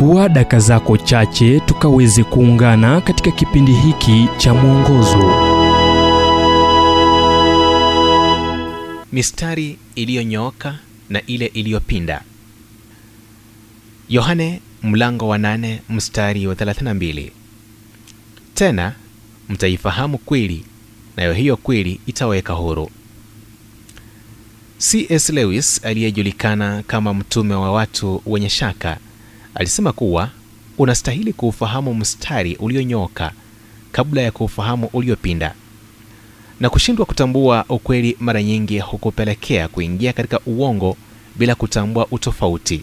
chukua daka zako chache tukaweze kuungana katika kipindi hiki cha mwongozo. Mistari iliyonyooka na ile iliyopinda. Yohane mlango wa nane mstari wa 32 tena mtaifahamu kweli nayo hiyo kweli itaweka huru. Cs lewis aliyejulikana kama mtume wa watu wenye shaka alisema kuwa unastahili kuufahamu mstari ulionyooka kabla ya kuufahamu uliopinda na kushindwa kutambua ukweli mara nyingi hukupelekea kuingia katika uongo bila kutambua utofauti.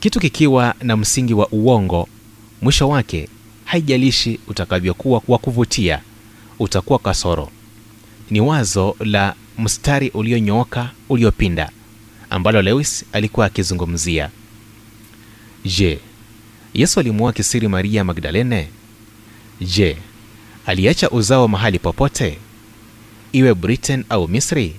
Kitu kikiwa na msingi wa uongo mwisho wake haijalishi utakavyokuwa wa kuvutia utakuwa kasoro. Ni wazo la mstari ulionyooka uliopinda ambalo lewis alikuwa akizungumzia je yesu alimuoa kisiri maria magdalene? Je aliacha uzao mahali popote? Iwe britain au misri?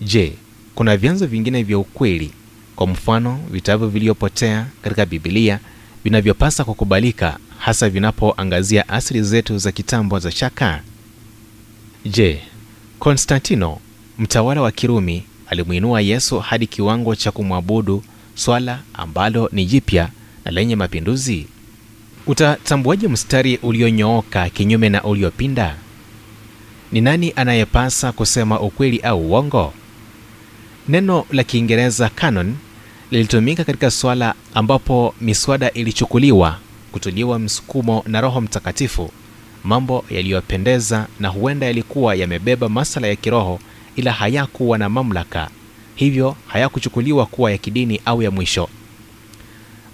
Je kuna vyanzo vingine vya ukweli? Kwa mfano vitabu vilivyopotea katika bibilia vinavyopasa kukubalika hasa vinapoangazia asili zetu za kitambo za shaka? Je konstantino mtawala wa kirumi alimwinua yesu hadi kiwango cha kumwabudu swala ambalo ni jipya na lenye mapinduzi? Utatambuaje mstari ulionyooka kinyume na uliopinda? Ni nani anayepasa kusema ukweli au uongo? Neno la kiingereza canon lilitumika katika swala ambapo miswada ilichukuliwa kutuliwa msukumo na roho mtakatifu. Mambo yaliyopendeza na huenda yalikuwa yamebeba masala ya kiroho ila hayakuwa na mamlaka hivyo hayakuchukuliwa kuwa ya kidini au ya mwisho.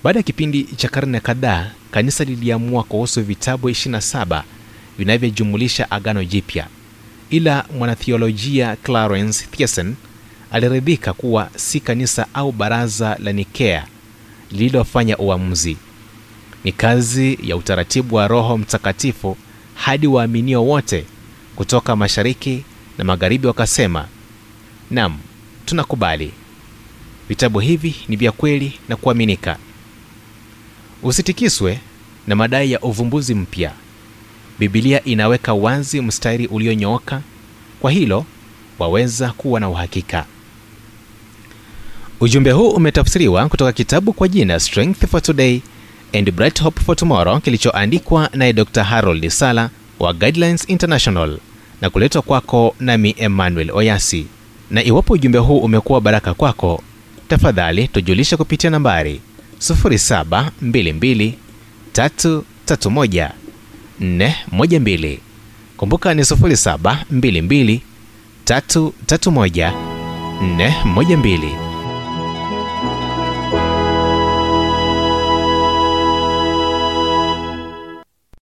Baada ya kipindi cha karne kadhaa kanisa liliamua kuhusu vitabu 27 vinavyojumulisha agano jipya. Ila mwanathiolojia clarence thiessen aliridhika kuwa si kanisa au baraza la nikea lililofanya uamuzi. Ni kazi ya utaratibu wa roho mtakatifu hadi waaminio wote kutoka mashariki na magharibi wakasema nam tunakubali. Vitabu hivi ni vya kweli na kuaminika. Usitikiswe na madai ya uvumbuzi mpya. Bibilia inaweka wazi mstari ulionyooka. Kwa hilo waweza kuwa na uhakika. Ujumbe huu umetafsiriwa kutoka kitabu kwa jina strength for today and bright hope for tomorrow kilichoandikwa naye dr harold sala wa guidelines international na kuletwa kwako nami emmanuel oyasi na iwapo ujumbe huu umekuwa baraka kwako tafadhali tujulishe kupitia nambari 0722331412 kumbuka ni 0722331412